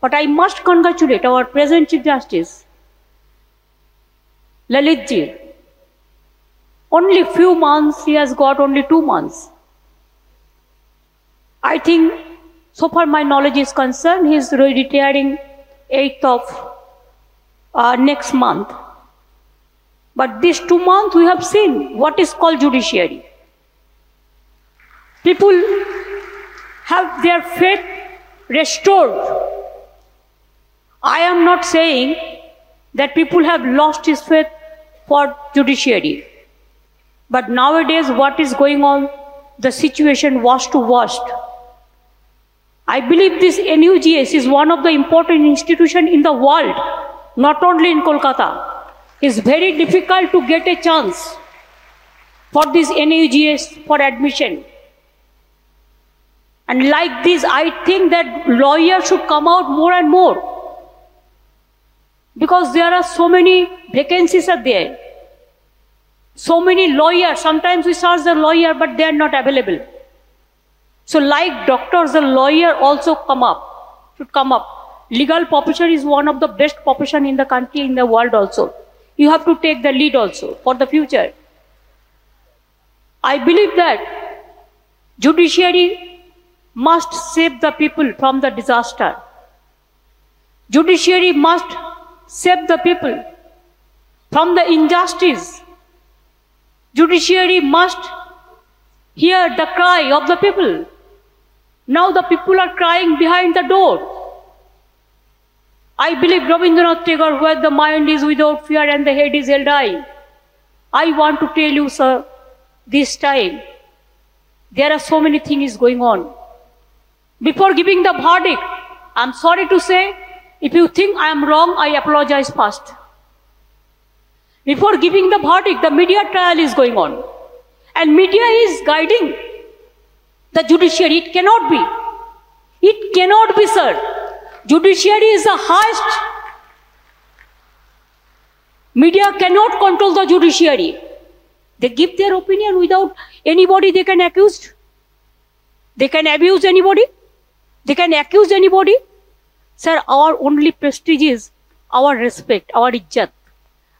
But I must congratulate our present Chief Justice, Lalitji. Only few months, he has got only two months. I think, so far my knowledge is concerned, he is retiring 8th of uh, next month. But these two months, we have seen what is called judiciary. People have their faith restored. I am not saying that people have lost his faith for judiciary. But nowadays, what is going on, the situation worst to worst. I believe this NUJS is one of the important institutions in the world, not only in Kolkata. It's very difficult to get a chance for this NUJS for admission. And like this, I think that lawyers should come out more and more. Because there are so many vacancies are there. So many lawyers, sometimes we search the lawyer, but they are not available. So like doctors, the lawyer also come up, should come up. Legal profession is one of the best profession in the country, in the world also. You have to take the lead also for the future. I believe that judiciary must save the people from the disaster. Judiciary must save the people from the injustice. Judiciary must hear the cry of the people. Now the people are crying behind the door. I believe Rabindranath Tagore, where the mind is without fear and the head is held high. I want to tell you, sir, this time, there are so many things going on. Before giving the verdict, I'm sorry to say, if you think I am wrong, I apologize first. Before giving the verdict, the media trial is going on. And media is guiding the judiciary. It cannot be. It cannot be, sir. Judiciary is the highest. Media cannot control the judiciary. They give their opinion without anybody they can accuse. They can abuse anybody. They can accuse anybody. Sir, our only prestige is our respect, our इज़्ज़त।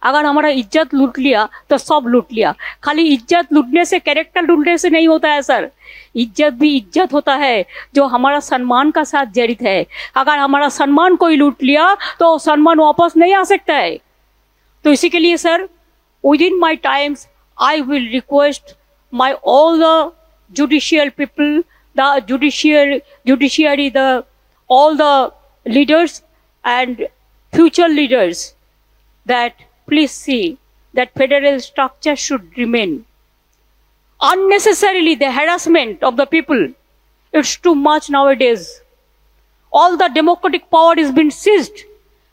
अगर हमारा इज़्ज़त लूट लिया तो सब लूट लिया। खाली इज़्ज़त लूटने से कैरेक्टर लूटने से नहीं होता है सर इज़्ज़त भी इज़्ज़त होता है जो हमारा सम्मान का साथ जड़ित है। अगर हमारा सम्मान कोई लूट लिया तो सम्मान वापस नहीं आ सकता है। तो इसी के लिए sir with in my times I will request my all the judicial people the judicial judiciary the all the leaders and future leaders that please see that federal structure should remain. Unnecessarily, the harassment of the people, it's too much nowadays. All the democratic power is being seized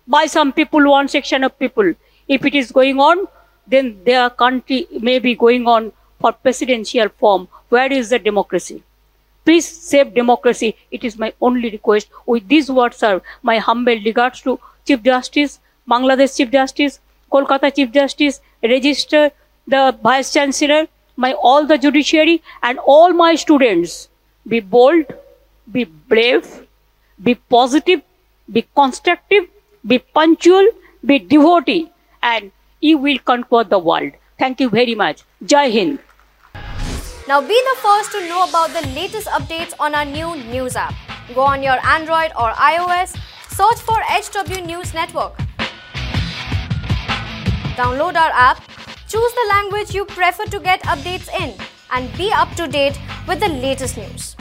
by some people, one section of people. If it is going on, then their country may be going on for presidential form. Where is the democracy? Please save democracy. It is my only request. With these words, sir, my humble regards to Chief Justice, Bangladesh Chief Justice, Kolkata Chief Justice, Register, the Vice Chancellor, my all the judiciary and all my students. Be bold, be brave, be positive, be constructive, be punctual, be devotee, and you will conquer the world. Thank you very much. Jai Hind. Now be the first to know about the latest updates on our new news app. Go on your Android or iOS, search for HW News Network Download our app, choose the language you prefer to get updates in, and be up to date with the latest news.